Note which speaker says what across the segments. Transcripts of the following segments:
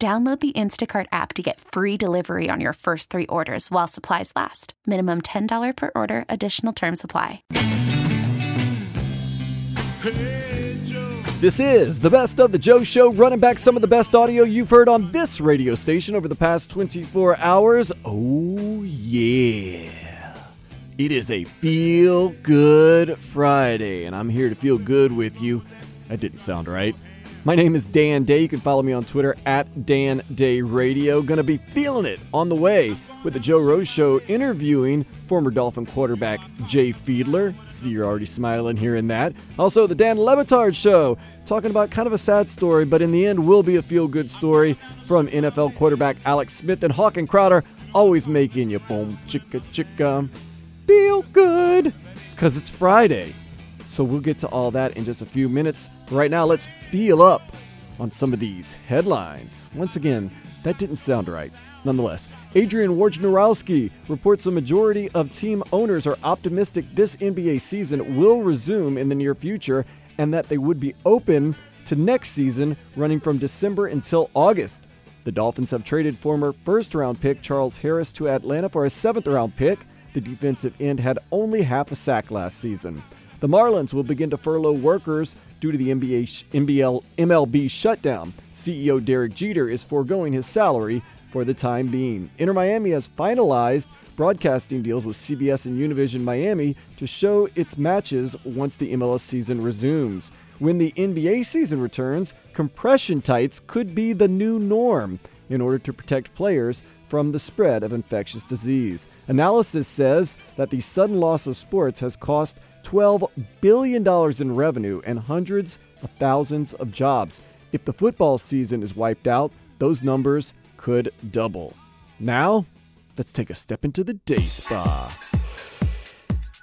Speaker 1: Download the Instacart app to get free delivery on your first three orders while supplies last. Minimum $10 per order, additional term supply.
Speaker 2: This is the best of the Joe Show, running back some of the best audio you've heard on this radio station over the past 24 hours. Oh, yeah. It is a feel good Friday, and I'm here to feel good with you. That didn't sound right. My name is Dan Day. You can follow me on Twitter at Dan Day Radio. Gonna be feeling it on the way with the Joe Rose Show interviewing former Dolphin quarterback Jay Fiedler. See, you're already smiling hearing that. Also, the Dan Le Batard Show, talking about kind of a sad story, but in the end will be a feel good story from NFL quarterback Alex Smith and Hochman and Crowder, always making you boom chicka chicka feel good because it's Friday. So we'll get to all that in just a few minutes. Right now, let's feel up on some of these headlines. Once again, that didn't sound right. Nonetheless, Adrian Wojnarowski reports a majority of team owners are optimistic this NBA season will resume in the near future and that they would be open to next season running from December until August. The Dolphins have traded former first round pick Charles Harris to Atlanta for a seventh round pick. The defensive end had only half a sack last season. The Marlins will begin to furlough workers due to the NBA, NBL, MLB shutdown. CEO Derek Jeter is foregoing his salary for the time being. Inter Miami has finalized broadcasting deals with CBS and Univision Miami to show its matches once the MLS season resumes. When the NBA season returns, compression tights could be the new norm in order to protect players from the spread of infectious disease. Analysis says that the sudden loss of sports has cost $12 billion in revenue and hundreds of thousands of jobs. If the football season is wiped out, those numbers could double. Now, let's take a step into the day spa.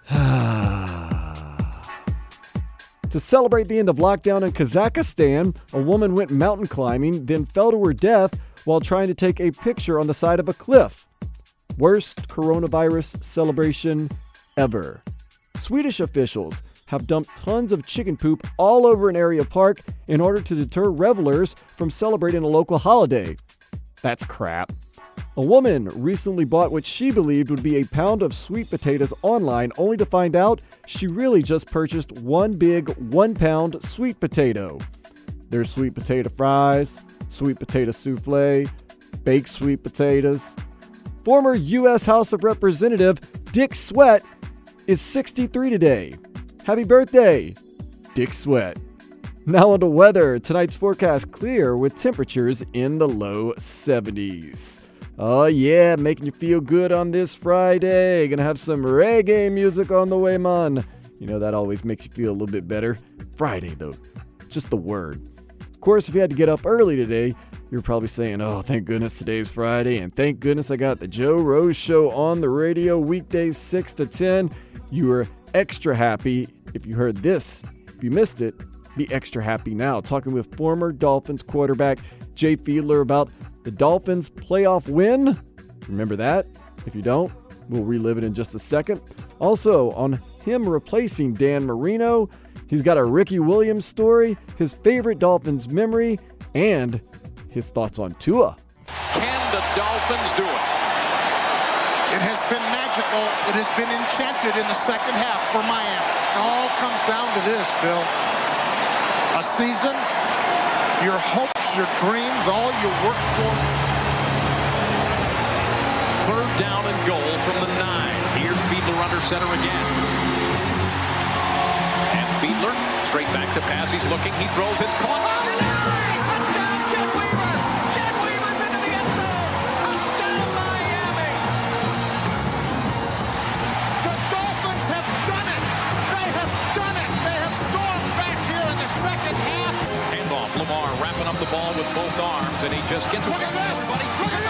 Speaker 2: to celebrate the end of lockdown in Kazakhstan, a woman went mountain climbing, then fell to her death while trying to take a picture on the side of a cliff. Worst coronavirus celebration ever. Swedish officials have dumped tons of chicken poop all over an area park in order to deter revelers from celebrating a local holiday. That's crap. A woman recently bought what she believed would be a pound of sweet potatoes online, only to find out she really just purchased one big one pound sweet potato. There's sweet potato fries, sweet potato souffle, baked sweet potatoes. Former U.S. House of Representative Dick Sweat is 63 today. Happy birthday, Dick Sweat. Now on to weather. Tonight's forecast clear with temperatures in the low 70s. Oh, yeah, making you feel good on this Friday. Gonna have some reggae music on the way, man. You know, that always makes you feel a little bit better. Friday, though, just the word. Course, if you had to get up early today, you're probably saying, oh, thank goodness today's Friday, and thank goodness I got the Joe Rose Show on the radio weekdays 6 to 10. You were extra happy if you heard this. If you missed it, be extra happy now. Talking with former Dolphins quarterback Jay Fiedler about the Dolphins' playoff win. Remember that? If you don't, we'll relive it in just a second. Also, on him replacing Dan Marino, He's got a Ricky Williams story, his favorite Dolphins memory, and his thoughts on Tua.
Speaker 3: Can the Dolphins do it?
Speaker 4: It has been magical. It has been enchanted in the second half for Miami. It all comes down to this, Bill. A season, your hopes, your dreams, all you worked for.
Speaker 3: Third down and goal from the nine. Here's Fiedler under center again. Fiedler straight back to pass. He's looking. He throws. It's caught. Touchdown, Jed Weaver! Into the end zone! Touchdown, Miami!
Speaker 4: The Dolphins have done it. They have done it. They have stormed back here in the second half.
Speaker 3: Handoff. Lamar wrapping up the ball with both arms, and he just gets
Speaker 4: Look at this.
Speaker 3: everybody.
Speaker 4: Look at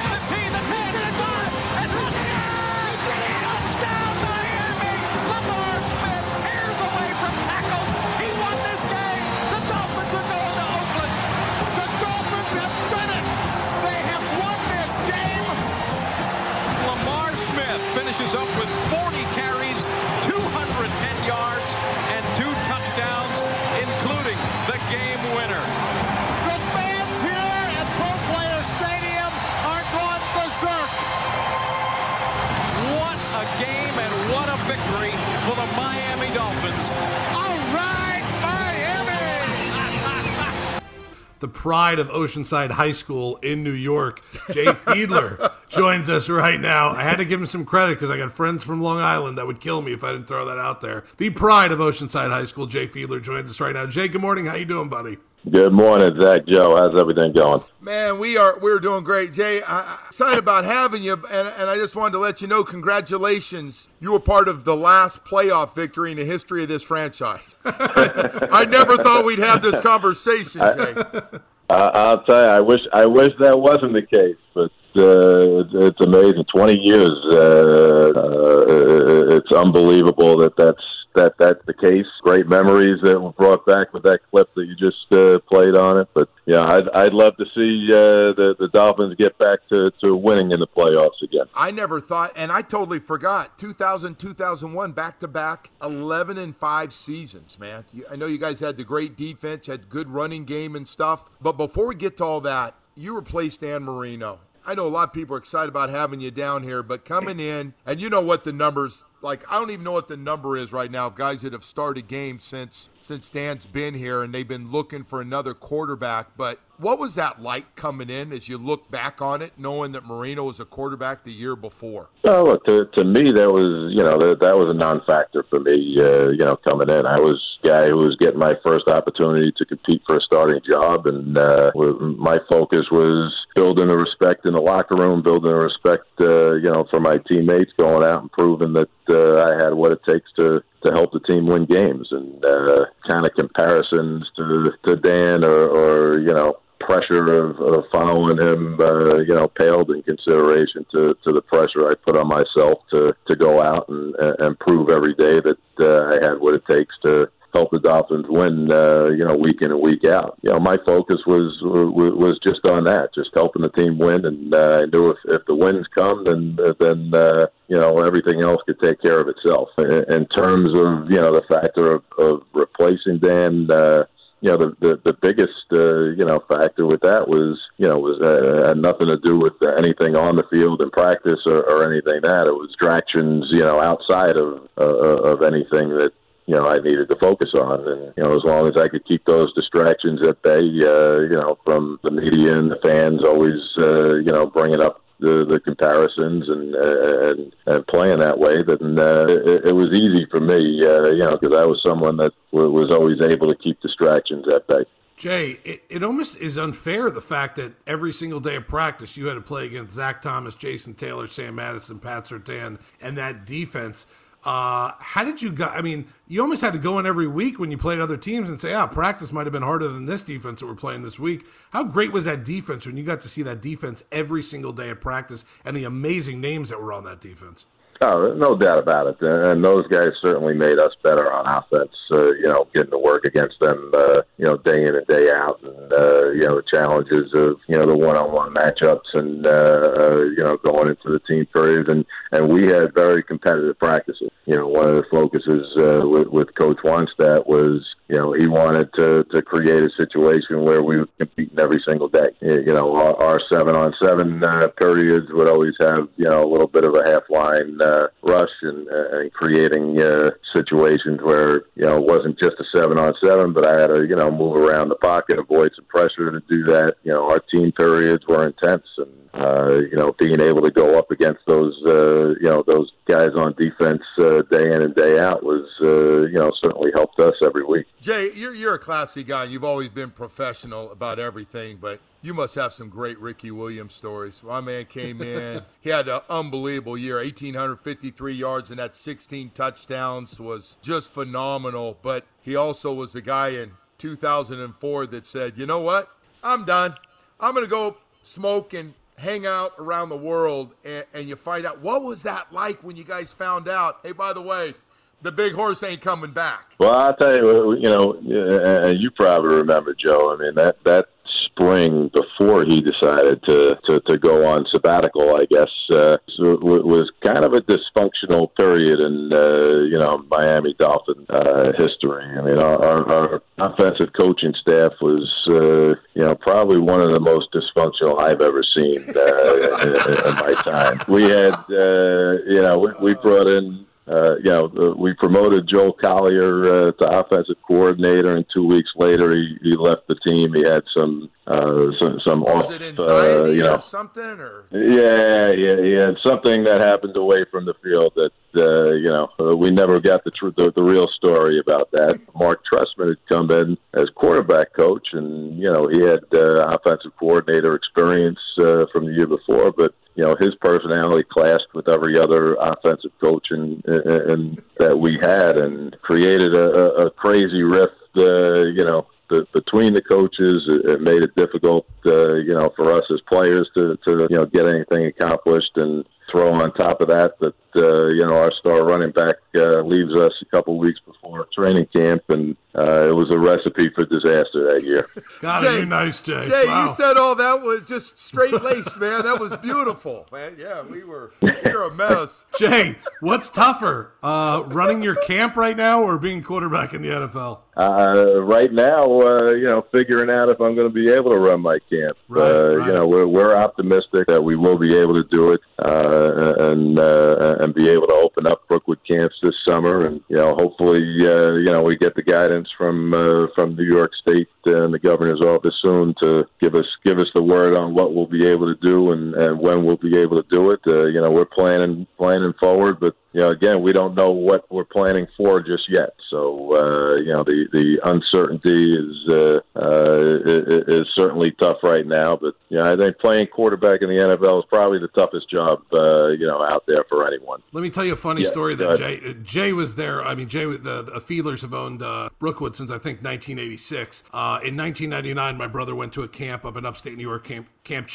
Speaker 5: pride of Oceanside High School in New York, Jay Fiedler, joins us right now. I had to give him some credit because I got friends from Long Island that would kill me if I didn't throw that out there. The pride of Oceanside High School, Jay Fiedler, joins us right now. Jay, good morning. How you doing, buddy?
Speaker 6: Good morning, Zach. Joe, how's everything going?
Speaker 7: Man, we are we're doing great, Jay. I, I'm excited about having you, and, and I just wanted to let you know, congratulations! You were part of the last playoff victory in the history of this franchise. I never thought we'd have this conversation, Jay.
Speaker 6: Uh, I'll tell you, I wish I wish that wasn't the case, but uh, it's, amazing. Twenty years, uh, uh, it's unbelievable that that's that that's the case. Great memories that were brought back with that clip that you just uh, played on it. But yeah, I'd I'd love to see uh, the the Dolphins get back to, to winning in the playoffs again.
Speaker 7: I never thought, and I totally forgot. 2000, 2001, back to back, 11 and 5 seasons, man. I know you guys had the great defense, had good running game and stuff. But before we get to all that, you replaced Dan Marino. I know a lot of people are excited about having you down here, but coming in, and you know what the numbers like. I don't even know what the number is right now of guys that have started games since since Dan's been here, and they've been looking for another quarterback. But what was that like coming in as you look back on it, knowing that Marino was a quarterback the year before?
Speaker 6: Well, look, to, to me, that was, you know, that, that was a non-factor for me, uh, you know, coming in. I was guy who was getting my first opportunity to compete for a starting job, and uh, my focus was building the respect in the locker room, building the respect, uh, you know, for my teammates, going out and proving that uh, I had what it takes to to help the team win games, and uh, kind of comparisons to to Dan or, or you know pressure of, of following him, uh, you know, paled in consideration to, to the pressure I put on myself to, to go out and, and prove every day that uh, I had what it takes to help the Dolphins win, uh, you know, week in and week out. You know, my focus was was, just on that, just helping the team win, and uh, I knew if, if the wins come, then then uh, you know everything else could take care of itself. In, in terms of you know the factor of, of replacing Dan. Uh, you know, the, the, the biggest, uh, you know, factor with that was, you know, was uh, had nothing to do with anything on the field in practice or, or anything that. It was distractions, you know, outside of uh, of anything that you know I needed to focus on, and you know as long as I could keep those distractions at bay, uh, you know from the media and the fans always uh, you know bringing up the, the comparisons and, and and playing that way, then uh, it, it was easy for me, uh, you know, because I was someone that was always able to keep distractions at bay.
Speaker 5: Jay, it, it almost is unfair the fact that every single day of practice you had to play against Zach Thomas, Jason Taylor, Sam Madison, Pat Surtain, and that defense. Uh, how did you go? I mean, you almost had to go in every week when you played other teams and say, "Ah, practice might have been harder than this defense that we're playing this week." How great was that defense when you got to see that defense every single day of practice and the amazing names that were on that defense?
Speaker 6: Oh, no doubt about it. And those guys certainly made us better on offense. Uh, you know, getting to work against them, uh, you know, day in and day out, and uh, you know the challenges of you know the one-on-one matchups, and uh, uh, you know going into the team period, and and we had very competitive practices. You know, one of the focuses uh, with, with Coach Wannstedt was you know, he wanted to to create a situation where we would compete in every single day. You know, our, our seven on seven uh, periods would always have you know a little bit of a half line uh, rush and, uh, and creating uh, situations where you know it wasn't just a seven on seven, but I had to you know move around the pocket, avoid some pressure to do that. You know, our team periods were intense and uh, you know, being able to go up against those, uh, you know, those guys on defense uh, day in and day out was, uh, you know, certainly helped us every week.
Speaker 7: Jay, you're you're a classy guy. and You've always been professional about everything, but you must have some great Ricky Williams stories. My man came in. he had an unbelievable year 1,853 yards and that 16 touchdowns was just phenomenal. But he also was the guy in 2004 that said, you know what? I'm done. I'm going to go smoke and hang out around the world and, and you find out what was that like when you guys found out, hey, by the way, the big horse ain't coming back.
Speaker 6: Well, I'll tell you, you know, and you probably remember, Joe. I mean, that that spring before he decided to to, to go on sabbatical, I guess, uh, so was kind of a dysfunctional period in uh, you know Miami Dolphin uh, history. I mean, our, our, our offensive coaching staff was uh, you know probably one of the most dysfunctional I've ever seen uh, in, in my time. We had uh, you know we, we brought in uh, you know, uh, we promoted Joel Collier uh, to offensive coordinator, and two weeks later he, he left the team. He had some uh, some, some
Speaker 7: Was
Speaker 6: off,
Speaker 7: it
Speaker 6: uh, you know,
Speaker 7: or something? Or
Speaker 6: yeah, yeah, yeah, something that happened away from the field that uh, you know uh, we never got the, tr- the the real story about that. Mark Trestman had come in as quarterback coach, and you know he had uh, offensive coordinator experience uh, from the year before, but you know his personality clashed with every other offensive coach and, and that we had, and created a, a, a crazy rift. Uh, you know, the, between the coaches, it, it made it difficult, uh, you know, for us as players to, to you know get anything accomplished. And throw on top of that that uh, you know our star running back uh, leaves us a couple weeks before training camp, and uh, it was a recipe for disaster that year.
Speaker 5: God,
Speaker 7: Jay,
Speaker 5: you nice, Jay.
Speaker 7: Jay,
Speaker 5: Wow.
Speaker 7: you said all that was just straight lace, man. That was beautiful, man. Yeah, we were you're a mess.
Speaker 5: Jay, what's tougher, uh, running your camp right now or being quarterback in the NFL?
Speaker 6: Uh, right now, uh, you know, figuring out if I'm going to be able to run my camp.
Speaker 5: Right,
Speaker 6: uh,
Speaker 5: right.
Speaker 6: You know, we're we're optimistic that we will be able to do it uh, and uh, and be able to open up Brookwood camps this summer. And you know, hopefully, uh, you know, we get the guidance from uh, from New York State and the governor's office soon to give us give us the word on what we'll be able to do and, and when we'll be able to do it. Uh, you know, we're planning planning forward, but you know, again, we don't know what we're planning for just yet. So, uh, you know, the, the uncertainty is, uh, uh, is certainly tough right now. But, you know, I think playing quarterback in the NFL is probably the toughest job, uh, you know, out there for anyone.
Speaker 5: Let me tell you a funny
Speaker 6: Yeah,
Speaker 5: story that. Jay Jay was there. I mean, Jay, the, the Fiedlers have owned uh, Brookwood since I think 1986. Uh, Uh, in 1999, my brother went to a camp up in upstate New York, Camp Camp.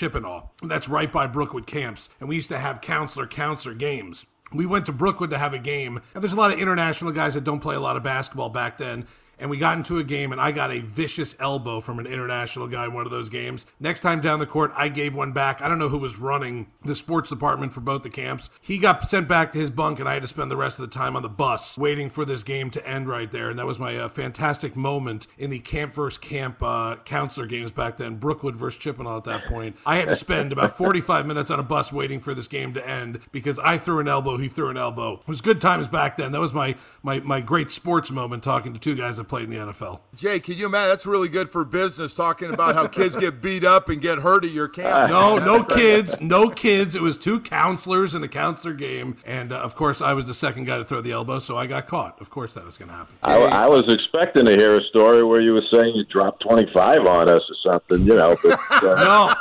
Speaker 5: That's right by Brookwood camps, and we used to have counselor counselor games. We went to Brookwood to have a game, and there's a lot of international guys that don't play a lot of basketball back then. And we got into a game, and I got a vicious elbow from an international guy in one of those games. Next time down the court, I gave one back. I don't know who was running the sports department for both the camps. He got sent back to his bunk, and I had to spend the rest of the time on the bus waiting for this game to end right there. And that was my uh, fantastic moment in the camp versus camp uh, counselor games back then, Brookwood versus Chippendale at that point. I had to spend about 45 minutes on a bus waiting for this game to end because I threw an elbow, he threw an elbow. It was good times back then. That was my my, my great sports moment talking to two guys played in the NFL.
Speaker 7: Jay, can you imagine? That's really good for business. Talking about how kids get beat up and get hurt at your camp.
Speaker 5: No, no kids, no kids. It was two counselors in a counselor game, and uh, of course, I was the second guy to throw the elbow, so I got caught. Of course, that was going to happen.
Speaker 6: I, I was expecting to hear a story where you were saying you dropped 25 on us or something, you know. But, uh,
Speaker 5: No,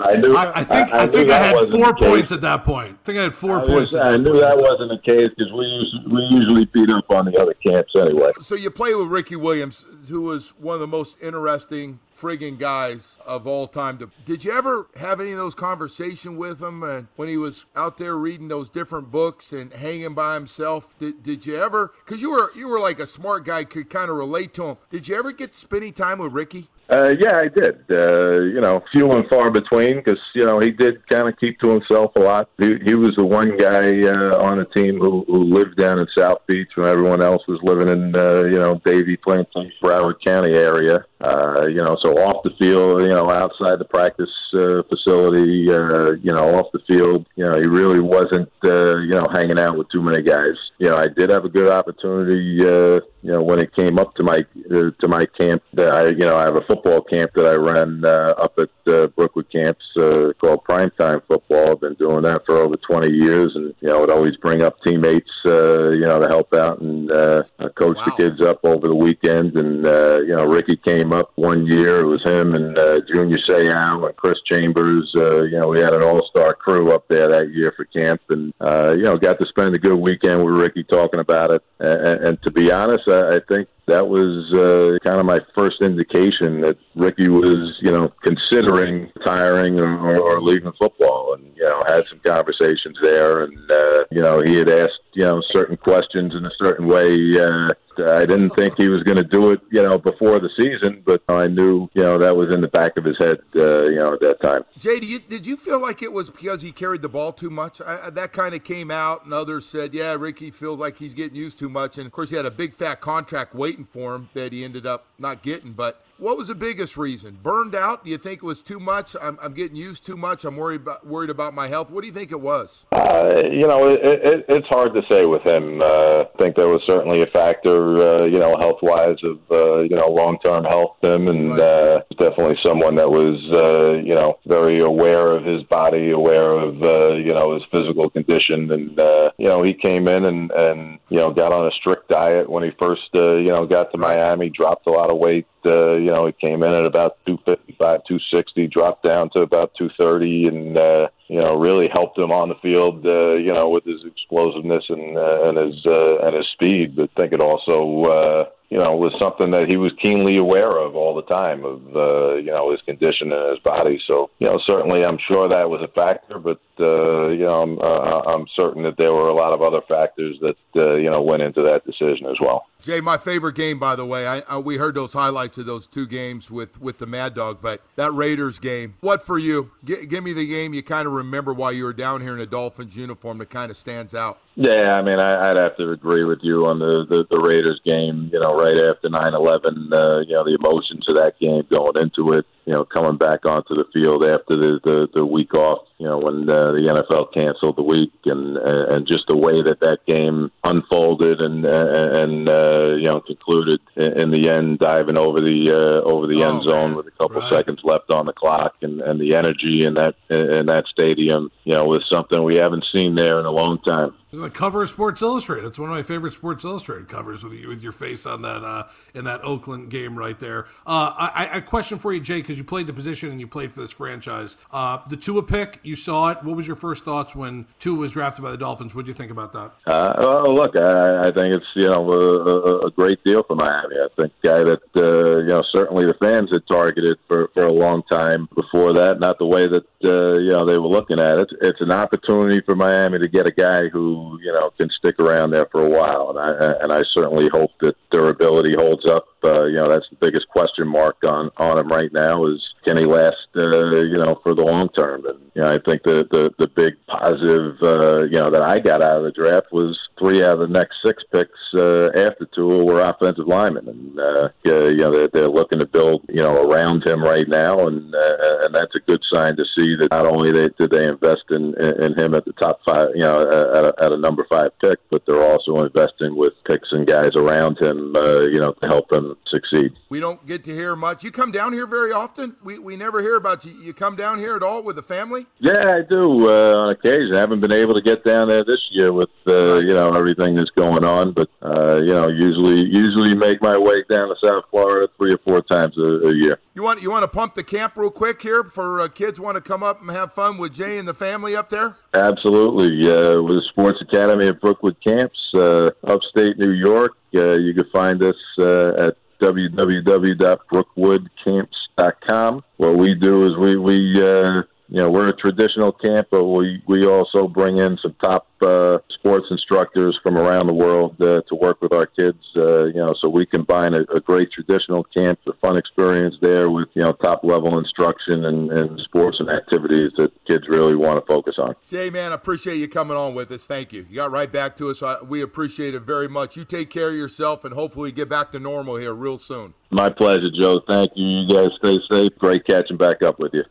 Speaker 6: I knew.
Speaker 5: I, I think I,
Speaker 6: knew
Speaker 5: think I had four points at that point. I think I had four
Speaker 6: I,
Speaker 5: points.
Speaker 6: was,
Speaker 5: at
Speaker 6: I
Speaker 5: that
Speaker 6: knew
Speaker 5: point.
Speaker 6: that wasn't the case because we usually, we usually beat up on the other camps anyway.
Speaker 7: So you play with Ricky Williams, who was one of the most interesting friggin' guys of all time. Did you ever have any of those conversations with him and when he was out there reading those different books and hanging by himself? Did, did you ever? Because you were you were like a smart guy, could kind of relate to him. Did you ever get spending time with Ricky?
Speaker 6: Uh, yeah, I did. Uh, you know, few and far between because you know he did kind of keep to himself a lot. He, he was the one guy uh, on the team who, who lived down in South Beach when everyone else was living in uh, you know Davie, Plantation, Broward County area. Uh, you know, so off the field, you know, outside the practice uh, facility, uh, you know, off the field, you know, he really wasn't uh, you know hanging out with too many guys. You know, I did have a good opportunity. Uh, you know, when it came up to my uh, to my camp, that I you know I have a football camp that I ran uh, up at uh, Brookwood camps uh, called Primetime Football. I've been doing that for over 20 years, and you know, would always bring up teammates, uh, you know, to help out and uh, coach wow. the kids up over the weekends. And uh, you know, Ricky came up one year. It was him and uh, Junior Seau and Chris Chambers. Uh, you know, we had an all-star crew up there that year for camp, and uh, you know, got to spend a good weekend with Ricky talking about it. And, and to be honest, I, I think that was uh, kind of my first indication that Ricky was, you know, considering retiring or, or, leaving football, and you know, had some conversations there, and uh, you know, he had asked, you know, certain questions in a certain way. Uh, I didn't think he was going to do it, you know, before the season, but I knew, you know, that was in the back of his head, uh, you know, at that time.
Speaker 7: Jay, you, did you feel like it was because he carried the ball too much? I, that kind of came out, and others said, yeah, Ricky feels like he's getting used too much. And of course, he had a big fat contract waiting for him that he ended up not getting. But what was the biggest reason? Burned out? Do you think it was too much? I'm, I'm getting used too much. I'm worried about worried about my health. What do you think it was?
Speaker 6: Uh, you know, it, it, it's hard to say with him. Uh, I think there was certainly a factor, uh, you know, health wise of uh, you know long term health. Him and right. uh, definitely someone that was uh, you know very aware of his body, aware of uh, you know his physical condition, and uh, you know he came in and and you know got on a strict diet when he first uh, you know got to Miami, dropped a lot of weight uh, you know, he came in at about 255, 260, dropped down to about 230, and uh, you know, really helped him on the field, uh, you know, with his explosiveness and uh, and his uh, and his speed. But I think it also, uh, you know, was something that he was keenly aware of all the time of, uh, you know, his condition and his body. So, you know, certainly, I'm sure that was a factor, but uh, you know, I'm, uh, I'm certain that there were a lot of other factors that uh, you know went into that decision as well.
Speaker 7: Jay, my favorite game, by the way, I, I, we heard those highlights of those two games with with the Mad Dog, but that Raiders game, what for you? G- give me the game you kind of remember while you were down here in a Dolphins uniform that kind of stands out.
Speaker 6: Yeah, I mean, I, would have to agree with you on the, the, the Raiders game. You know, right after nine eleven, uh, you know, the emotions of that game going into it. You know, coming back onto the field after the the, the week off. You know, when uh, the NFL canceled the week, and and just the way that that game unfolded and and uh, you know concluded in the end, diving over the uh, over the oh, end zone man. with a couple right. seconds left on the clock, and and the energy in that in that stadium, you know, was something we haven't seen there in a long time.
Speaker 5: It's the cover of Sports Illustrated. It's one of my favorite Sports Illustrated covers with you with your face on that uh, in that Oakland game right there. Uh, I, I, a question for you, Jay, because you played the position and you played for this franchise. Uh, the Tua pick, you saw it. What was your first thoughts when Tua was drafted by the Dolphins? What did you think about that?
Speaker 6: Uh, look, I, I, think it's you know a, a, great deal for Miami. I think guy that uh, you know certainly the fans had targeted for, for a long time before that. Not the way that uh, you know they were looking at it. It's an opportunity for Miami to get a guy who you know can stick around there for a while, and I and I certainly hope that durability holds up. Uh, you know, that's the biggest question mark on on him right now is can he last? Uh, you know, for the long term. And you know, I think the the the big positive uh, you know that I got out of the draft was three out of the next six picks uh, after Tua were offensive linemen, and uh, you know they're, they're looking to build you know around him right now, and uh, and that's a good sign to see that not only they, did they invest in in him at the top five, you know, at a, at a number five pick, but they're also investing with picks and guys around him, uh, you know, to help him succeed.
Speaker 7: We don't get to hear much. You come down here very often. We we never hear about you. You come down here at all with the family?
Speaker 6: Yeah, I do uh, on occasion. I haven't been able to get down there this year with uh, you know everything that's going on, but uh, you know usually usually make my way down to South Florida three or four times a, a year.
Speaker 7: You want you want to pump the camp real quick here for uh, kids want to come up and have fun with Jay and the family up there?
Speaker 6: Absolutely. Uh, with the Sports Academy at Brookwood Camps, uh, upstate New York. Uh, you can find us uh, at www.brookwoodcamps.com. What we do is we we uh, you know we're a traditional camp, but we we also bring in some top uh, sports instructors from around the world uh, to work with our kids. Uh, you know, so we combine a, a great traditional camp, a fun experience there with you know top level instruction and, and sports and activities that kids really want to focus on.
Speaker 7: Jay, man, I appreciate you coming on with us. Thank you. You got right back to us. We appreciate it very much. You take care of yourself, and hopefully get back to normal here real soon.
Speaker 6: My pleasure, Joe. Thank you. You guys stay safe. Great catching back up with you.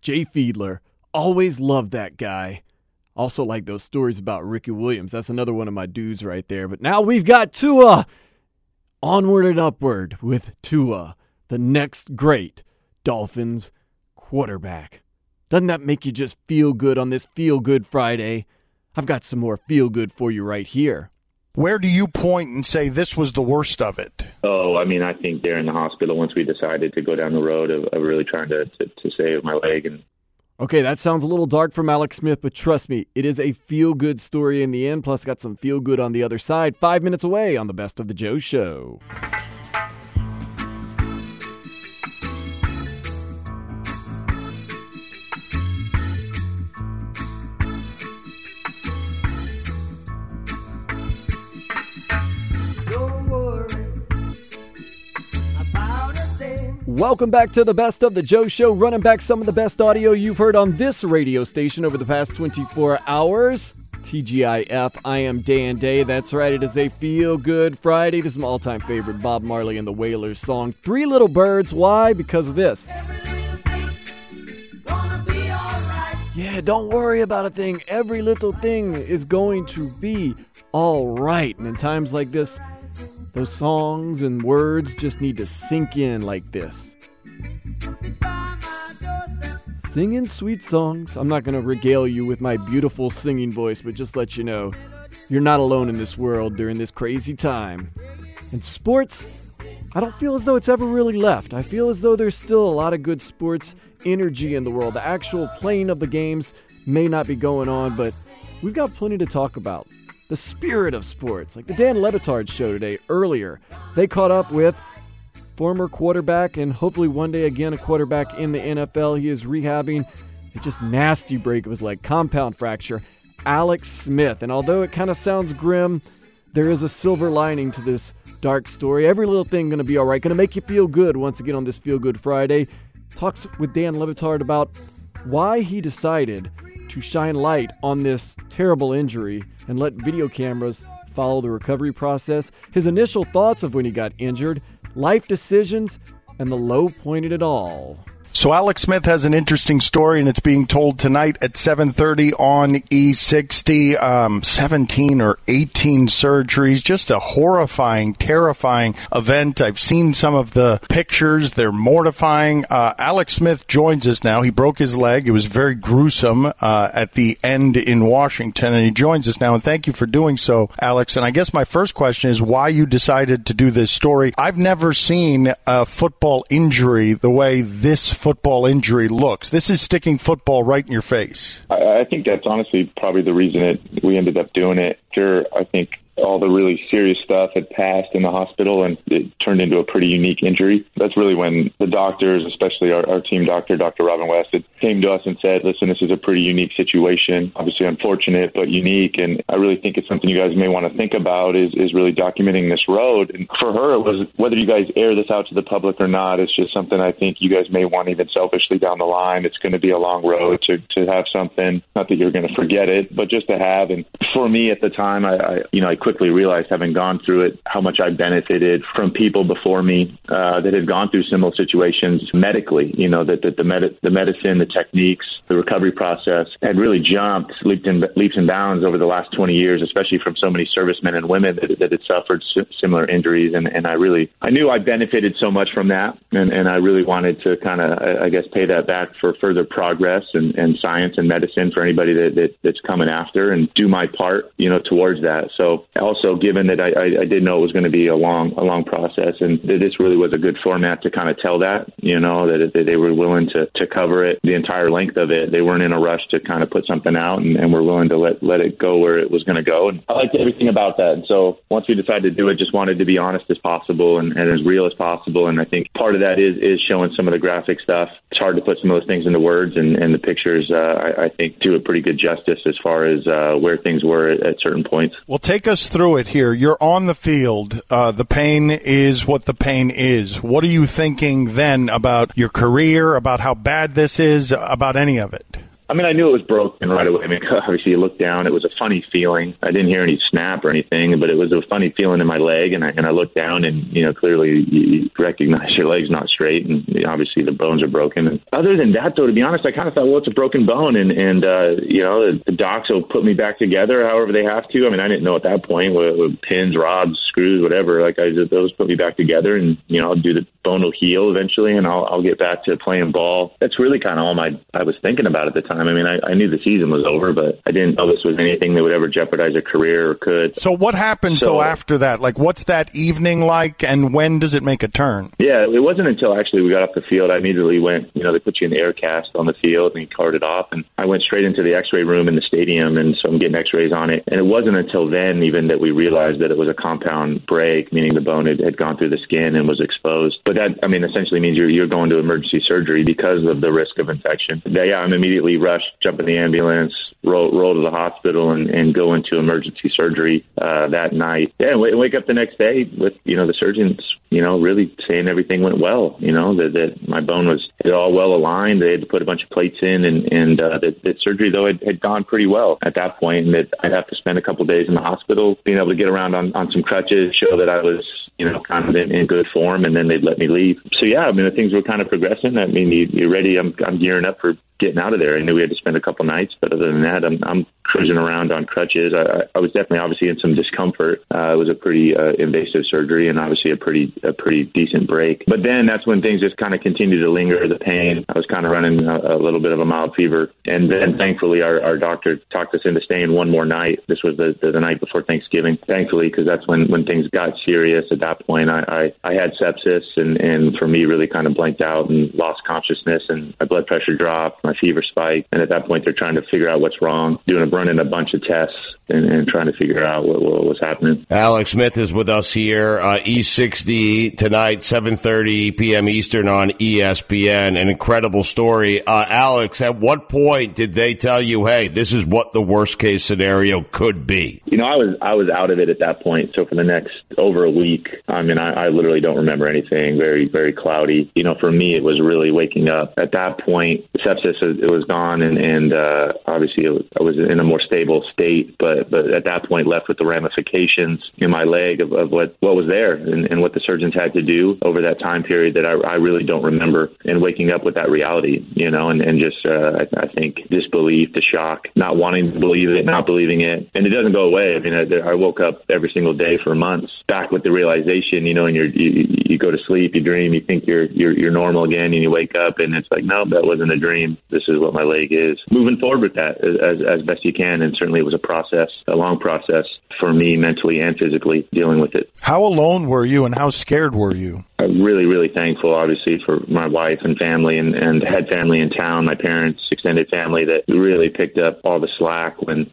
Speaker 2: Jay Fiedler. Always loved that guy. Also, like those stories about Ricky Williams. That's another one of my dudes right there. But now we've got Tua. Onward and upward with Tua, the next great Dolphins quarterback. Doesn't that make you just feel good on this Feel Good Friday? I've got some more feel good for you right here.
Speaker 8: Where do you point and say this was the worst of it?
Speaker 9: Oh, I mean, I think there in the hospital once we decided to go down the road of, of really trying to, to, to save my leg and
Speaker 2: Okay, that sounds a little dark from Alex Smith, but trust me, it is a feel good story in the end, plus got some feel good on the other side. Five minutes away on the Best of the Joe Show. Welcome back to the Best of the Joe Show, running back some of the best audio you've heard on this radio station over the past 24 hours. TGIF, I am Day and Day. That's right, it is a feel good Friday. This is my all time favorite Bob Marley and the Wailers song, Three Little Birds. Why? Because of this. Yeah, don't worry about a thing. Every little thing is going to be all right. And in times like this, those songs and words just need to sink in like this. Singing sweet songs. I'm not going to regale you with my beautiful singing voice, but just let you know you're not alone in this world during this crazy time. And sports, I don't feel as though it's ever really left. I feel as though there's still a lot of good sports energy in the world. The actual playing of the games may not be going on, but we've got plenty to talk about the spirit of sports. Like the Dan Le Batard show today earlier, they caught up with former quarterback and hopefully one day again a quarterback in the NFL. He is rehabbing a just nasty break. It was like compound fracture. Alex Smith. And although it kind of sounds grim, there is a silver lining to this dark story. Every little thing going to be all right. Going to make you feel good once again on this Feel Good Friday. Talks with Dan Le Batard about why he decided to shine light on this terrible injury and let video cameras follow the recovery process, his initial thoughts of when he got injured, life decisions, and the low point in it all.
Speaker 8: So Alex Smith has an interesting story, and it's being told tonight at 7:30 on E60. Um, 17 or 18 surgeries, just a horrifying, terrifying event. I've seen some of the pictures; they're mortifying. Uh, Alex Smith joins us now. He broke his leg; it was very gruesome uh, at the end in Washington, and he joins us now. And thank you for doing so, Alex. And I guess my first question is why you decided to do this story. I've never seen a football injury the way this football injury looks. This is sticking football right in your face.
Speaker 9: I, I think that's honestly probably the reason it we ended up doing it. Sure, I think all the really serious stuff had passed in the hospital and it turned into a pretty unique injury. That's really when the doctors, especially our, our team doctor, Dr. Robin West, came to us and said, listen, this is a pretty unique situation. Obviously unfortunate, but unique. And I really think it's something you guys may want to think about is, is really documenting this road. And for her, it was whether you guys air this out to the public or not, it's just something I think you guys may want even selfishly down the line. It's going to be a long road to, to have something, not that you're going to forget it, but just to have. And for me at the time, I, I you know, I quickly realized, having gone through it, how much I benefited from people before me uh, that had gone through similar situations medically. You know that, that the med- the medicine, the techniques, the recovery process had really jumped leaped in, leaps and bounds over the last 20 years, especially from so many servicemen and women that, that had suffered similar injuries. And, and I really I knew I benefited so much from that, and, and I really wanted to kind of I guess pay that back for further progress and, and science and medicine for anybody that, that that's coming after and do my part, you know, towards that. So also given that I, I, did know it was going to be a long a long process, and this really was a good format to kind of tell that you know that, that they were willing to to cover it the entire length of it. They weren't in a rush to kind of put something out, and, and were willing to let let it go where it was going to go. And I liked everything about that. And so once we decided to do it, just wanted to be honest as possible and, and as real as possible. And I think part of that is is showing some of the graphic stuff. It's hard to put some of those things into words, and, and the pictures uh, I, I think do a pretty good justice as far as uh, where things were at, at certain points.
Speaker 8: Well, take us through it here. You're on the field. Uh, the pain is what the pain is. What are you thinking then about your career, about how bad this is, about any of it?
Speaker 9: I mean, I knew it was broken right away. I mean, obviously, you look down. It was a funny feeling. I didn't hear any snap or anything, but it was a funny feeling in my leg. And I and I looked down, and you know, clearly you recognize your leg's not straight, and obviously the bones are broken. And other than that, though, to be honest, I kind of thought, well, it's a broken bone, and and uh, you know, the, the docs will put me back together however they have to. I mean, I didn't know at that point with, with pins, rods, screws, whatever. Like I just those put me back together, and you know, I'll do the bone will heal eventually, and I'll I'll get back to playing ball. That's really kind of all my I was thinking about at the time. I mean, I, I knew the season was over, but I didn't know this was anything that would ever jeopardize a career or could.
Speaker 8: So what happens
Speaker 9: So-
Speaker 8: though after that? Like, what's that evening like, and when does it make a turn?
Speaker 9: Yeah, it wasn't until actually we got off the field. I immediately went, you know, they put you in the air cast on the field and you carted off. And I went straight into the x ray room in the stadium. And so I'm getting x rays on it. And it wasn't until then even that we realized that it was a compound break, meaning the bone had, had gone through the skin and was exposed. But that, I mean, essentially means you're, you're going to emergency surgery because of the risk of infection. Yeah, yeah I'm immediately rushed, jump in the ambulance, roll, roll to the hospital and, and go into emergency surgery uh, that night. Yeah, and wake, up the next day with, you know, the surgeons, you know, really saying everything went well, you know, that, that my bone was it all well aligned. They had to put a bunch of plates in and, and uh, that, that surgery, though, had, had gone pretty well at that point and that I'd have to spend a couple of days in the hospital being able to get around on, on some crutches, show that I was, you know, kind of in, in good form, and then they'd let me leave. So, yeah, I mean, the things were kind of progressing. I mean, you, you're ready. I'm, I'm gearing up for getting out of there. I knew we had to spend a couple nights, but other than that, I'm, I'm cruising around on crutches. I, I was definitely obviously in some discomfort. Uh, it was a pretty uh, invasive surgery and obviously a pretty a pretty decent break. But then that's when things just kind of continued to linger. The pain. I was kind of running a, a little bit of a mild fever, and then thankfully our, our doctor talked us into staying one more night. This was the the, the night before Thanksgiving. Thankfully, because that's when when things got serious. At that point, I I, I had sepsis, and and for me, really kind of blanked out and lost consciousness, and my blood pressure dropped my fever spiked, and at that point they're trying to figure out what's wrong, doing a running a bunch of tests and, and trying to figure out what, what was happening.
Speaker 10: Alex Smith is with us here, uh, E60 tonight, 7.30 p.m. Eastern on ESPN. An incredible story. Uh, Alex, at what point did they tell you, hey, this is what the worst case scenario could be?
Speaker 9: You know, I was I was out of it at that point. So for the next over a week, I mean, I, I literally don't remember anything. Very very cloudy. You know, for me, it was really waking up. At that point, sepsis it was gone, and and uh, obviously was, I was in a more stable state. But but at that point, left with the ramifications in my leg of, of what what was there and, and what the surgeons had to do over that time period that I, I really don't remember. And waking up with that reality, you know, and and just uh, I, I think disbelief, the shock, not wanting to believe it, not believing it, and it doesn't go away. I mean, I, I woke up every single day for months back with the realization, you know, and you you go to sleep, you dream, you think you're you're you're normal again, and you wake up, and it's like, no, that wasn't a dream. This is what my leg is. Moving forward with that as as best you can, and certainly it was a process, a long process for me mentally and physically dealing with it.
Speaker 8: How alone were you, and how scared were you?
Speaker 9: I'm really, really thankful, obviously, for my wife and family, and and had family in town, my parents, extended family that really picked up all the slack when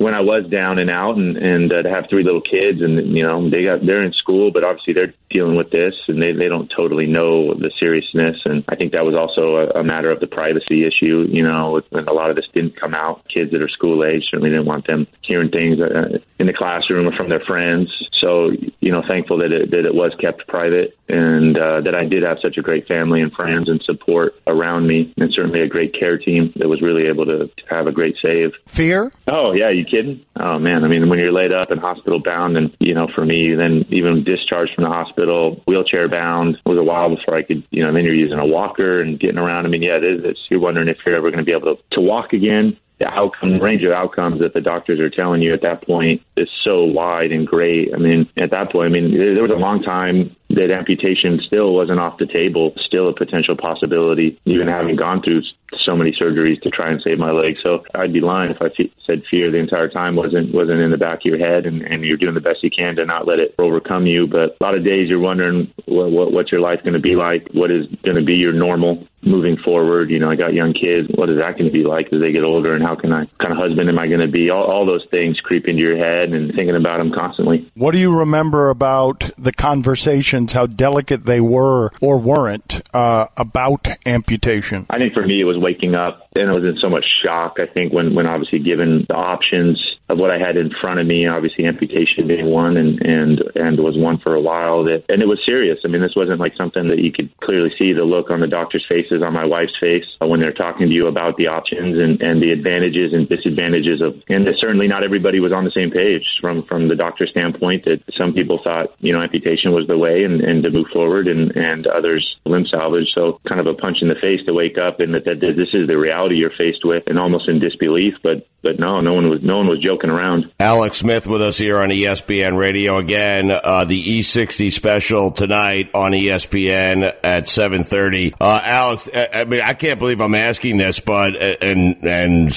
Speaker 9: when I was down and out, and and uh, to have three little kids, and you know they got they're in school, but obviously they're dealing with this, and they they don't totally know the seriousness, and I think that was also a, a matter of the privacy issue. You know, when a lot of this didn't come out, kids that are school age certainly didn't want them hearing things uh, in the classroom or from their friends. So you know, thankful that it that it was kept private, and uh, that I did have such a great family and friends and support around me, and certainly a great care team that was really able to, to have a great save.
Speaker 8: Fear?
Speaker 9: Oh yeah, you kidding? Oh man, I mean, when you're laid up and hospital bound, and you know, for me, then even discharged from the hospital, wheelchair bound, it was a while before I could, you know, then you're using a walker and getting around. I mean, yeah, it is. It's, you're wondering if you're ever going to be able to, to walk again. The outcome range of outcomes that the doctors are telling you at that point is so wide and great. I mean, at that point, I mean, there there was a long time that amputation still wasn't off the table, still a potential possibility, even having gone through so many surgeries to try and save my leg. So I'd be lying if I fe- said fear the entire time wasn't wasn't in the back of your head, and, and you're doing the best you can to not let it overcome you. But a lot of days you're wondering what, what what's your life going to be like, what is going to be your normal moving forward. You know, I got young kids. What is that going to be like as they get older, and how can I kind of husband am I going to be? All, all those things creep into your head, and thinking about them constantly.
Speaker 8: What do you remember about the conversations? How delicate they were or weren't uh, about amputation?
Speaker 9: I think for me it was waking up and I was in so much shock. I think when when obviously given the options of what I had in front of me, obviously amputation being one, and and and was one for a while. That and it was serious. I mean, this wasn't like something that you could clearly see the look on the doctor's faces, on my wife's face uh, when they're talking to you about the options and and the advantages and disadvantages of. And certainly not everybody was on the same page from from the doctor's standpoint. That some people thought you know amputation was the way and and to move forward, and and others limb salvage. So kind of a punch in the face to wake up and that, that this is the reality you're faced with, and almost in disbelief. But but no, no one was no one was joking around.
Speaker 10: Alex Smith with us here on ESPN Radio again. Uh, the E60 special tonight on ESPN at 7:30. Uh, Alex, I, I mean, I can't believe I'm asking this, but and and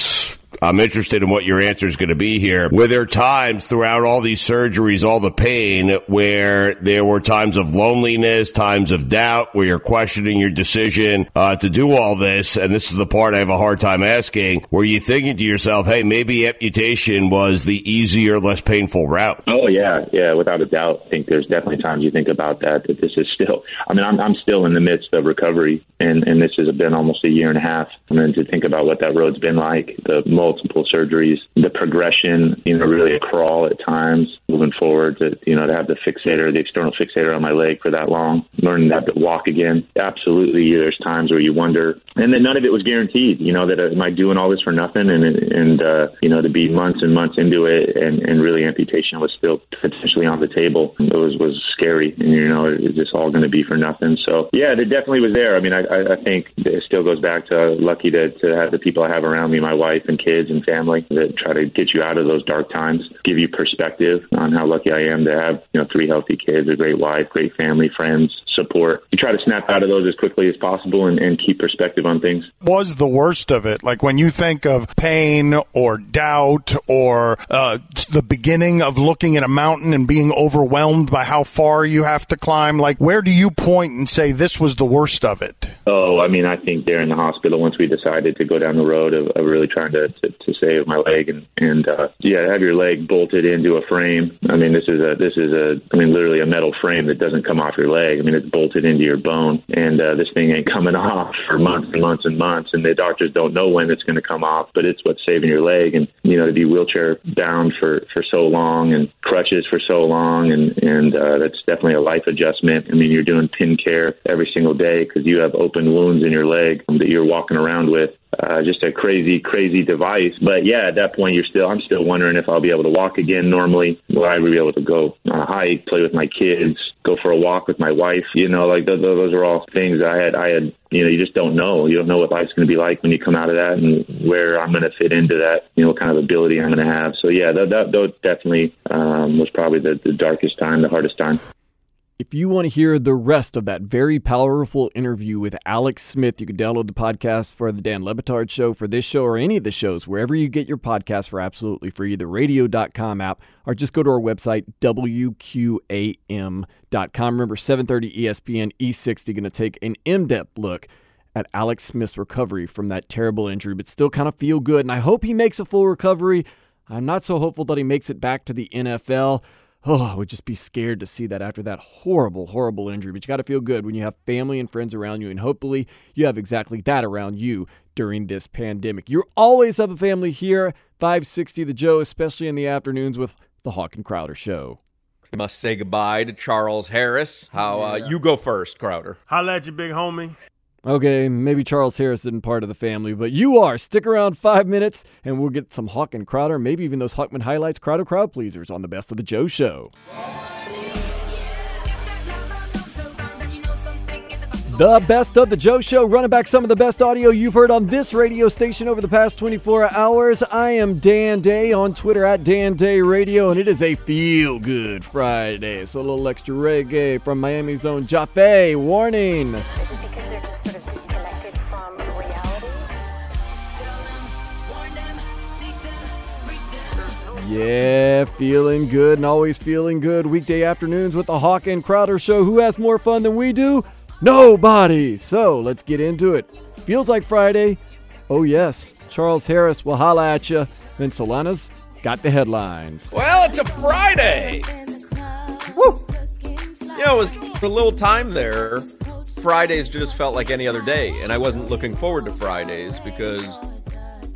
Speaker 10: I'm interested in what your answer is going to be here. Were there times throughout all these surgeries, all the pain, where there were times of loneliness, times of doubt, where you're questioning your decision uh, to do all this? And this is the part I have a hard time asking. Were you thinking to yourself, hey, maybe amputation was the easier, less painful route?
Speaker 9: Oh yeah, yeah, without a doubt. I think there's definitely times you think about that. That this is still. I mean, I'm I'm still in the midst of recovery, and and this has been almost a year and a half. I mean, to think about what that road's been like, the multiple surgeries, the progression, you know, really a crawl at times moving forward to, you know, to have the fixator, the external fixator on my leg for that long, learning to to walk again. Absolutely. There's times where you wonder, and then none of it was guaranteed, you know, that uh, am I doing all this for nothing? And, and, uh, you know, to be months and months into it and, and really amputation was still potentially on the table. It was, was scary. And, you know, is this all going to be for nothing? So yeah, it definitely was there. I mean, I, I think it still goes back to lucky to, to have the people I have around me, my wife and kids and family that try to get you out of those dark times, give you perspective on how lucky I am to have, you know, three healthy kids, a great wife, great family, friends, support. You try to snap out of those as quickly as possible and, and keep perspective on things.
Speaker 8: Was the worst of it? Like when you think of pain or doubt or uh, the beginning of looking at a mountain and being overwhelmed by how far you have to climb, like where do you point and say this was the worst of it?
Speaker 9: Oh, I mean, I think there in the hospital, once we decided to go down the road of, of really trying to, to, to save my leg and, and uh, yeah, have your leg bolted into a frame. I mean, this is a, this is a, I mean, literally a metal frame that doesn't come off your leg. I mean, it's bolted into your bone and uh, this thing ain't coming off for months and months and months. And the doctors don't know when it's going to come off, but it's what's saving your leg. And, you know, to be wheelchair bound for, for so long and crutches for so long. And, and uh, that's definitely a life adjustment. I mean, you're doing pin care every single day because you have open wounds in your leg that you're walking around with uh, just a crazy, crazy device. But yeah, at that point, you're still, I'm still wondering if I'll be able to walk again normally. Will I be able to go on a hike, play with my kids, go for a walk with my wife? You know, like those, those are all things I had, I had, you know, you just don't know. You don't know what life's going to be like when you come out of that and where I'm going to fit into that, you know, what kind of ability I'm going to have. So yeah, that, that, that definitely um, was probably the, the darkest time, the hardest time.
Speaker 2: If you want to hear the rest of that very powerful interview with Alex Smith, you can download the podcast for the Dan Le Batard Show, for this show, or any of the shows, wherever you get your podcast for absolutely free, the radio.com app, or just go to our website, WQAM.com. Remember, 730 ESPN E60 going to take an in depth look at Alex Smith's recovery from that terrible injury, but still kind of feel good. And I hope he makes a full recovery. I'm not so hopeful that he makes it back to the NFL. Oh, I would just be scared to see that after that horrible, horrible injury. But you got to feel good when you have family and friends around you, and hopefully you have exactly that around you during this pandemic. You always have a family here, 560 The Joe, especially in the afternoons with the Hawk and Crowder Show.
Speaker 11: I must say goodbye to Charles Harris. How uh, you go first, Crowder?
Speaker 12: Holla at you, big homie.
Speaker 2: Okay, maybe Charles Harris isn't part of the family, but you are. Stick around five minutes and we'll get some Hawk and Crowder, maybe even those Hochman highlights, Crowder crowd pleasers on the Best of the Joe Show. The best of the Joe Show, running back some of the best audio you've heard on this radio station over the past 24 hours. I am Dan Day on Twitter at Dan Day Radio, and it is a feel good Friday. So a little extra reggae from Miami's own Jaffe. Warning. Yeah, feeling good and always feeling good. Weekday afternoons with the Hawk and Crowder Show. Who has more fun than we do? Nobody. So let's get into it. Feels like Friday. Oh, yes. Charles Harris will holla at you. Then Solana's got the headlines.
Speaker 11: Well, it's a Friday. Woo! You know, it was for a little time there. Fridays just felt like any other day, and I wasn't looking forward to Fridays because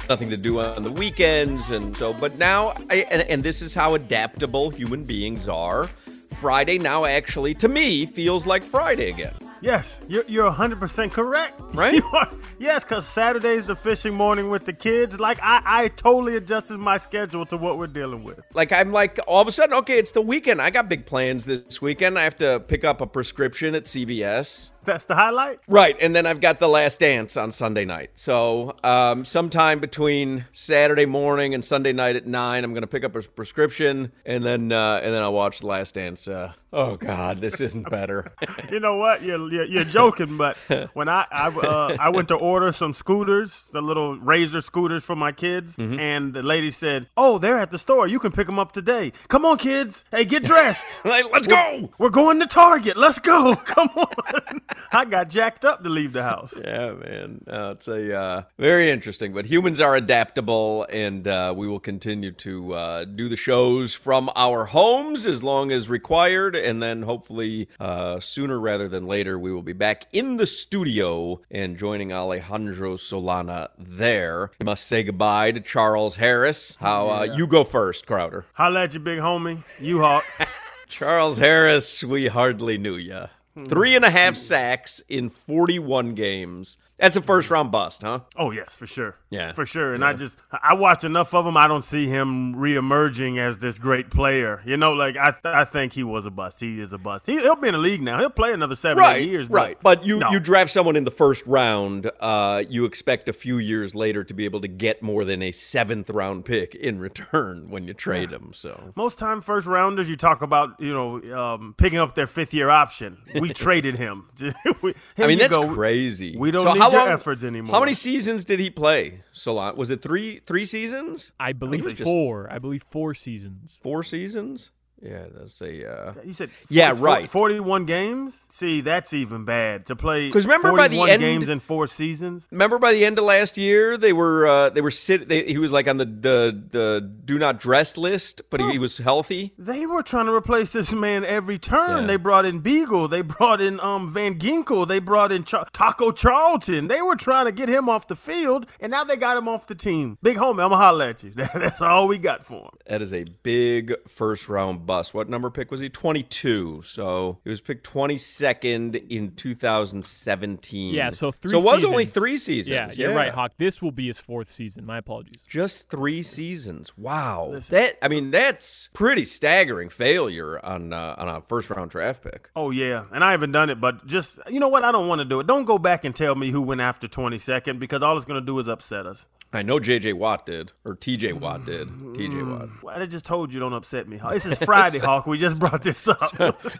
Speaker 11: nothing to do on the weekends and so but now I, and, and this is how adaptable human beings are friday now actually to me feels like friday again
Speaker 12: Yes, you're, you're 100% correct.
Speaker 11: Right?
Speaker 12: Are- yes, because Saturday's the fishing morning with the kids. Like, I, I totally adjusted my schedule to what we're dealing with.
Speaker 11: like i'm like all of a sudden okay it's the weekend i got big plans this weekend i have to pick up a prescription at cvs
Speaker 12: That's the highlight?
Speaker 11: Right, and then I've got the last dance on Sunday night. So, um, sometime between Saturday morning and Sunday night at nine, I'm going to pick up a prescription, and then uh, and then I'll watch the last dance. Uh, oh God, this isn't better.
Speaker 12: You know what? You're, you're, you're joking, but when I I, uh, I went to order some scooters, the little razor scooters for my kids,
Speaker 11: Mm-hmm.
Speaker 12: and the lady said, "Oh, they're at the store. You can pick them up today. Come on, kids. Hey, get dressed.
Speaker 11: Let's go.
Speaker 12: We're going to Target. Let's go. Come on." I got jacked up to leave the house.
Speaker 11: Yeah, man, uh, it's a uh, very interesting. But humans are adaptable, and uh, we will continue to uh, do the shows from our homes as long as required, and then hopefully uh, sooner rather than later, we will be back in the studio and joining Alejandro Solana there. We must say goodbye to Charles Harris. How uh, you go first, Crowder?
Speaker 12: Holla at you, big homie. You hawk.
Speaker 11: Charles Harris, we hardly knew ya. Three and a half sacks in 41 games. That's a first round bust, huh?
Speaker 12: Oh yes, for sure.
Speaker 11: Yeah.
Speaker 12: for sure. And I just I watch enough of him. I don't see him reemerging as this great player. You know, like I th- I think he was a bust. He is a bust. He, he'll be in the league now. He'll play another seven
Speaker 11: Right,
Speaker 12: eight years.
Speaker 11: right. But you
Speaker 12: no.
Speaker 11: you draft someone in the first round, uh, you expect a few years later to be able to get more than a seventh round pick in return when you trade him. So
Speaker 12: most time first rounders you talk about you know um, picking up their fifth year option. We traded him. We-
Speaker 11: I mean that's
Speaker 12: go.
Speaker 11: crazy.
Speaker 12: We don't
Speaker 11: So
Speaker 12: need
Speaker 11: how long-
Speaker 12: efforts anymore.
Speaker 11: How many seasons did he play? Solon was it three three seasons?
Speaker 13: I believe
Speaker 11: it was just
Speaker 13: four. I believe four seasons.
Speaker 11: Four seasons? Yeah, that's a. Uh,
Speaker 12: You said
Speaker 11: Yeah, right.
Speaker 12: Forty-one games. See, that's even bad to play.
Speaker 11: 'Cause remember by the end-
Speaker 12: games in four seasons.
Speaker 11: Remember by the end of last year, they were uh, they were sit. They, he was like on the, the the do not dress list, but he, he was healthy.
Speaker 12: They were trying to replace this man every turn.
Speaker 11: Yeah.
Speaker 12: They brought in Biegel. They brought in um Van Ginkel. They brought in Taco Charlton. They were trying to get him off the field, and now they got him off the team. Big homie, I'ma holler at you. That's all we got for him.
Speaker 11: That is a big first round bust. What number pick was he? Twenty two. So he was picked twenty second in two thousand seventeen.
Speaker 13: Yeah, so three.
Speaker 11: So it was only three seasons.
Speaker 13: Yeah, you're right, Hawk. This will be his fourth season. My apologies.
Speaker 11: Just three seasons. Wow. That I mean, that's pretty staggering failure on uh, on a first round draft pick.
Speaker 12: Oh yeah, and I haven't done it, but just you know what? I don't want to do it. Don't go back and tell me who went after twenty second because all it's gonna do is upset us.
Speaker 11: I know J.J. Watt did, or T.J. Watt did. T.J. Watt.
Speaker 12: Well, I just told you don't upset me. This is Friday, Hawk. We just brought this up.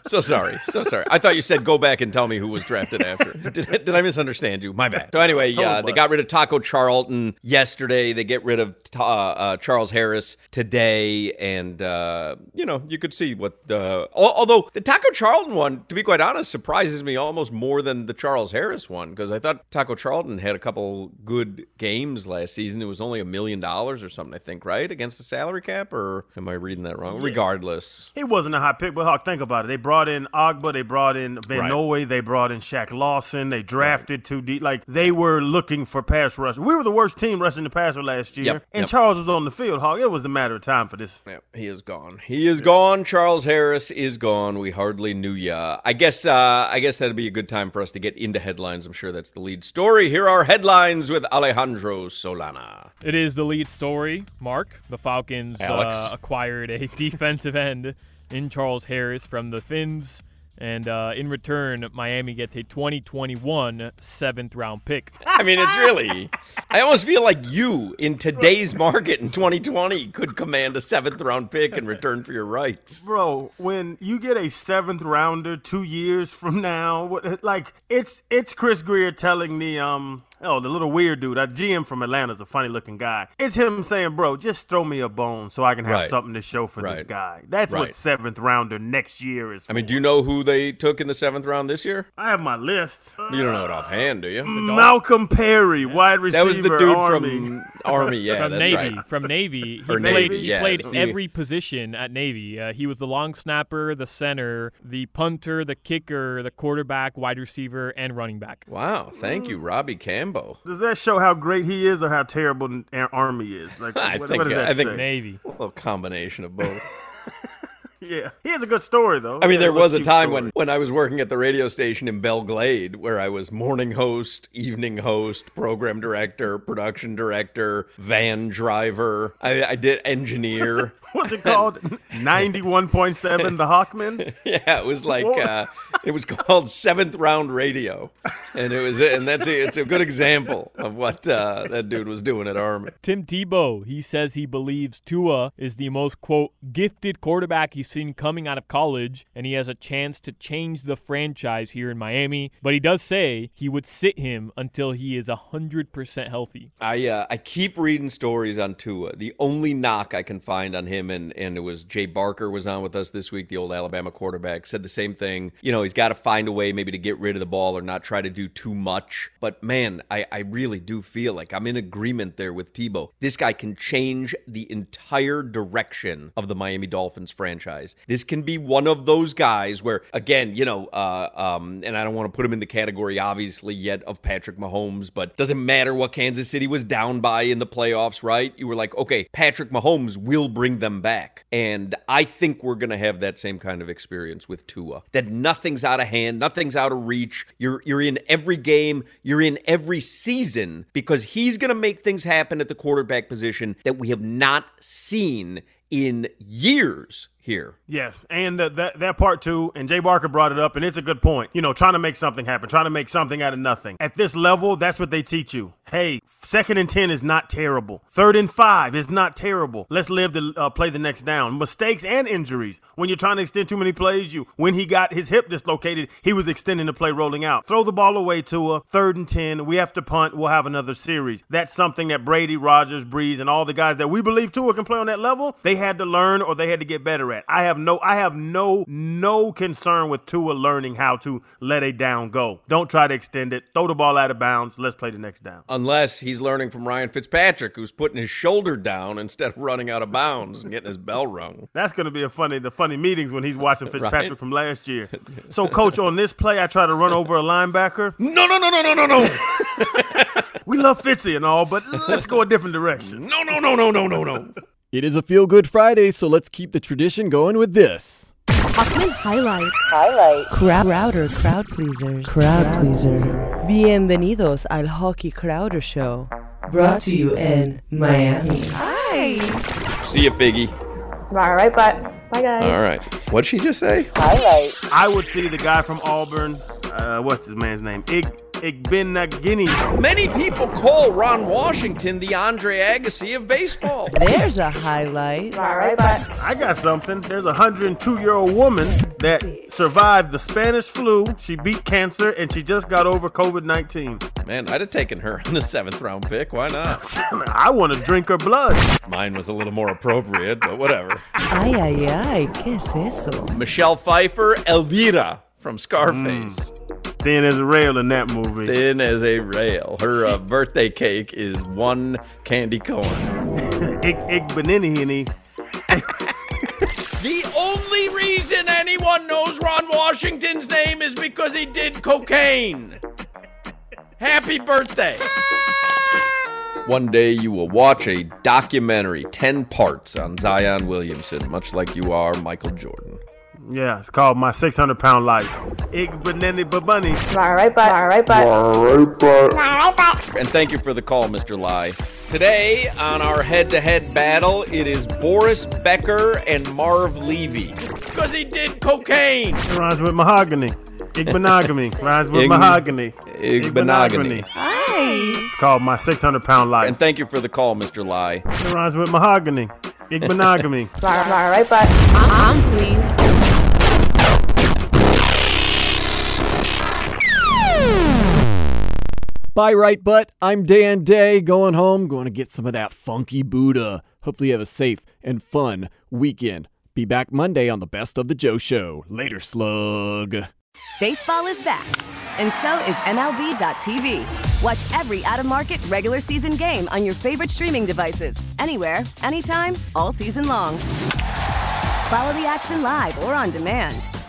Speaker 11: So sorry, so sorry. I thought you said go back and tell me who was drafted after. Did, did I misunderstand you? My bad. So anyway,
Speaker 12: yeah,
Speaker 11: uh, they got rid of Taco Charlton yesterday. They get rid of uh, uh, Charles Harris today, and uh, you know you could see what. Uh, although the Taco Charlton one, to be quite honest, surprises me almost more than the Charles Harris one because I thought Taco Charlton had a couple good games last season. It was only a million dollars or something, I think, right against the salary cap, or am I reading that wrong? Regardless.
Speaker 12: He wasn't a high pick, but Hawk, think about it. They brought in Ogbah, they brought in Van
Speaker 11: Right.
Speaker 12: Noy, they brought in Shaq Lawson, they drafted two deep. Like they were looking for pass rush. We were the worst team rushing the passer last year,
Speaker 11: Yep,
Speaker 12: and
Speaker 11: yep.
Speaker 12: Charles was on the field. Hawk, it was a matter of time for this.
Speaker 11: Yeah, he is gone. He is gone. Charles Harris is gone. We hardly knew ya. I guess. Uh, I guess that'd be a good time for us to get into headlines. I'm sure that's the lead story. Here are headlines with Alejandro Solana.
Speaker 13: It is the lead story. Mark, the Falcons
Speaker 11: Alex.
Speaker 13: uh, acquired a defensive end in Charles Harris from the Finns, And uh, in return, Miami gets a 2021 seventh round pick.
Speaker 11: I mean, it's really. I almost feel like you in today's market in 2020 could command a seventh round pick in return for your rights.
Speaker 12: Bro, when you get a seventh rounder two years from now, like it's it's Chris Grier telling me, um, oh, the little weird dude, our GM from Atlanta's a funny looking guy. It's him saying, bro, just throw me a bone so I can have
Speaker 11: Right.
Speaker 12: something to show for this guy. That's
Speaker 11: Right.
Speaker 12: what seventh rounder next year is.
Speaker 11: I mean, do you know who they took in the seventh round this year?
Speaker 12: I have my list.
Speaker 11: You don't know it offhand, do you?
Speaker 12: Malcolm Perry, wide receiver.
Speaker 11: That was the dude
Speaker 12: Army.
Speaker 11: from Army. Yeah,
Speaker 13: from
Speaker 11: that's
Speaker 13: Navy.
Speaker 11: right.
Speaker 13: From Navy, he
Speaker 11: Or
Speaker 13: played.
Speaker 11: Navy,
Speaker 13: he
Speaker 11: yeah,
Speaker 13: played
Speaker 11: see.
Speaker 13: every position at Navy. Uh, he was the long snapper, the center, the punter, the kicker, the quarterback, wide receiver, and running back.
Speaker 11: Wow, thank you, Robbie Cambo.
Speaker 12: Does that show how great he is or how terrible an Army is? Like,
Speaker 11: I
Speaker 12: what,
Speaker 11: think,
Speaker 12: what does uh, that
Speaker 11: I think
Speaker 12: say?
Speaker 13: Navy.
Speaker 11: A little combination of both.
Speaker 12: Yeah, he has a good story though.
Speaker 11: I mean,
Speaker 12: He
Speaker 11: there was a time
Speaker 12: story.
Speaker 11: when, when I was working at the radio station in Belle Glade where I was morning host, evening host, program director, production director, van driver. I, I did engineer.
Speaker 12: What's it called? Ninety-one point seven, the Hawkman.
Speaker 11: yeah, it was like uh, it was called seventh round radio, and it was and that's a, it's a good example of what uh, that dude was doing at Army.
Speaker 13: Tim Tebow, he says he believes Tua is the most, quote, gifted quarterback he's seen coming out of college, and he has a chance to change the franchise here in Miami. But he does say he would sit him until he is 100% healthy.
Speaker 11: I uh, I keep reading stories on Tua. The only knock I can find on him, and and it was Jay Barker was on with us this week, the old Alabama quarterback, said the same thing. You know, he's got to find a way maybe to get rid of the ball or not try to do too much. But man, I I really do feel like I'm in agreement there with Tebow. This guy can change the entire direction of the Miami Dolphins franchise. This can be one of those guys where, again, you know, uh, um, and I don't want to put him in the category obviously yet of Patrick Mahomes, but doesn't matter what Kansas City was down by in the playoffs, right? You were like, okay, Patrick Mahomes will bring them back. And I think we're going to have that same kind of experience with Tua. That nothing's out of hand, nothing's out of reach. You're you're in every game, you're in every season because he's going to make things happen at the quarterback position that we have not seen in years here.
Speaker 12: Yes, and uh, that that part too. And Jay Barker brought it up, and it's a good point. You know, trying to make something happen, trying to make something out of nothing. At this level, that's what they teach you. Hey, second and ten is not terrible. Third and five is not terrible. Let's live to uh, play the next down. Mistakes and injuries. When you're trying to extend too many plays, you when he got his hip dislocated, he was extending the play rolling out. Throw the ball away to a third and ten. We have to punt. We'll have another series. That's something that Brady, Rodgers, Brees, and all the guys that we believe Tua can play on that level, they had to learn or they had to get better at. I have no, I have no, no concern with Tua learning how to let a down go. Don't try to extend it. Throw the ball out of bounds. Let's play the next down.
Speaker 11: Unless he's learning from Ryan Fitzpatrick, who's putting his shoulder down instead of running out of bounds and getting his bell rung.
Speaker 12: That's going to be a funny, the funny meetings when he's watching Fitzpatrick
Speaker 11: Right?
Speaker 12: from last year. So, coach, on this play, I try to run over a linebacker.
Speaker 11: No, no, no, no, no, no, no.
Speaker 12: we love Fitzy and all, but let's go a different direction.
Speaker 11: No, no, no, no, no, no, no.
Speaker 2: It is a feel good Friday, so let's keep the tradition going with this.
Speaker 14: Hochman highlights. Highlight. Crowd Crowder crowd pleasers. Crowd pleaser. Bienvenidos al Hockey Crowder Show. Brought to you in Miami. Hi.
Speaker 11: See you, Figgy.
Speaker 15: All right, but bye guys.
Speaker 11: All right. What'd she just say?
Speaker 12: Highlight. I would see the guy from Auburn. Uh, what's his man's name? Ig Igbenagini.
Speaker 11: Many people call Ron Washington the Andre Agassi of baseball.
Speaker 14: There's a highlight.
Speaker 15: All right, but
Speaker 12: I got something. There's a 102 year old woman that survived the Spanish flu. She beat cancer and she just got over COVID 19.
Speaker 11: Man, I'd have taken her in the seventh round pick. Why not?
Speaker 12: I want to drink her blood.
Speaker 11: Mine was a little more appropriate, but whatever.
Speaker 14: Ay, ay, ay. ¿Qué es eso?
Speaker 11: Michelle Pfeiffer, Elvira from Scarface. Mm.
Speaker 12: Thin as a rail in that movie.
Speaker 11: Thin as a rail. Her uh, birthday cake is one candy corn.
Speaker 12: Ig Igbenini.
Speaker 11: The only reason anyone knows Ron Washington's name is because he did cocaine. Happy birthday. One day you will watch a documentary, 10 parts on Zion Williamson, much like you are Michael Jordan.
Speaker 12: Yeah, it's called My 600 Pound Life. Igbenini Babunny.
Speaker 15: all right, but all right, but All right, but
Speaker 11: And thank you for the call, Mr. Lai. Today, on our head to head battle, it is Boris Becker and Marv Levy. Because he did cocaine.
Speaker 12: It rhymes with mahogany. Ig monogamy. Rhymes with
Speaker 11: Ig-
Speaker 12: mahogany.
Speaker 11: Igbenogany.
Speaker 14: Hi.
Speaker 12: It's called My 600 Pound Life.
Speaker 11: And thank you for the call, Mr. Lie.
Speaker 12: It rhymes with mahogany. Igbenogamy.
Speaker 15: All right, but
Speaker 14: I'm pleased.
Speaker 2: Bye, right butt. I'm Dan Day, going home, going to get some of that funky Buddha. Hopefully, you have a safe and fun weekend. Be back Monday on the Best of the Joe Show. Later, slug.
Speaker 16: Baseball is back, and so is MLB.tv. Watch every out of market regular season game on your favorite streaming devices, anywhere, anytime, all season long. Follow the action live or on demand.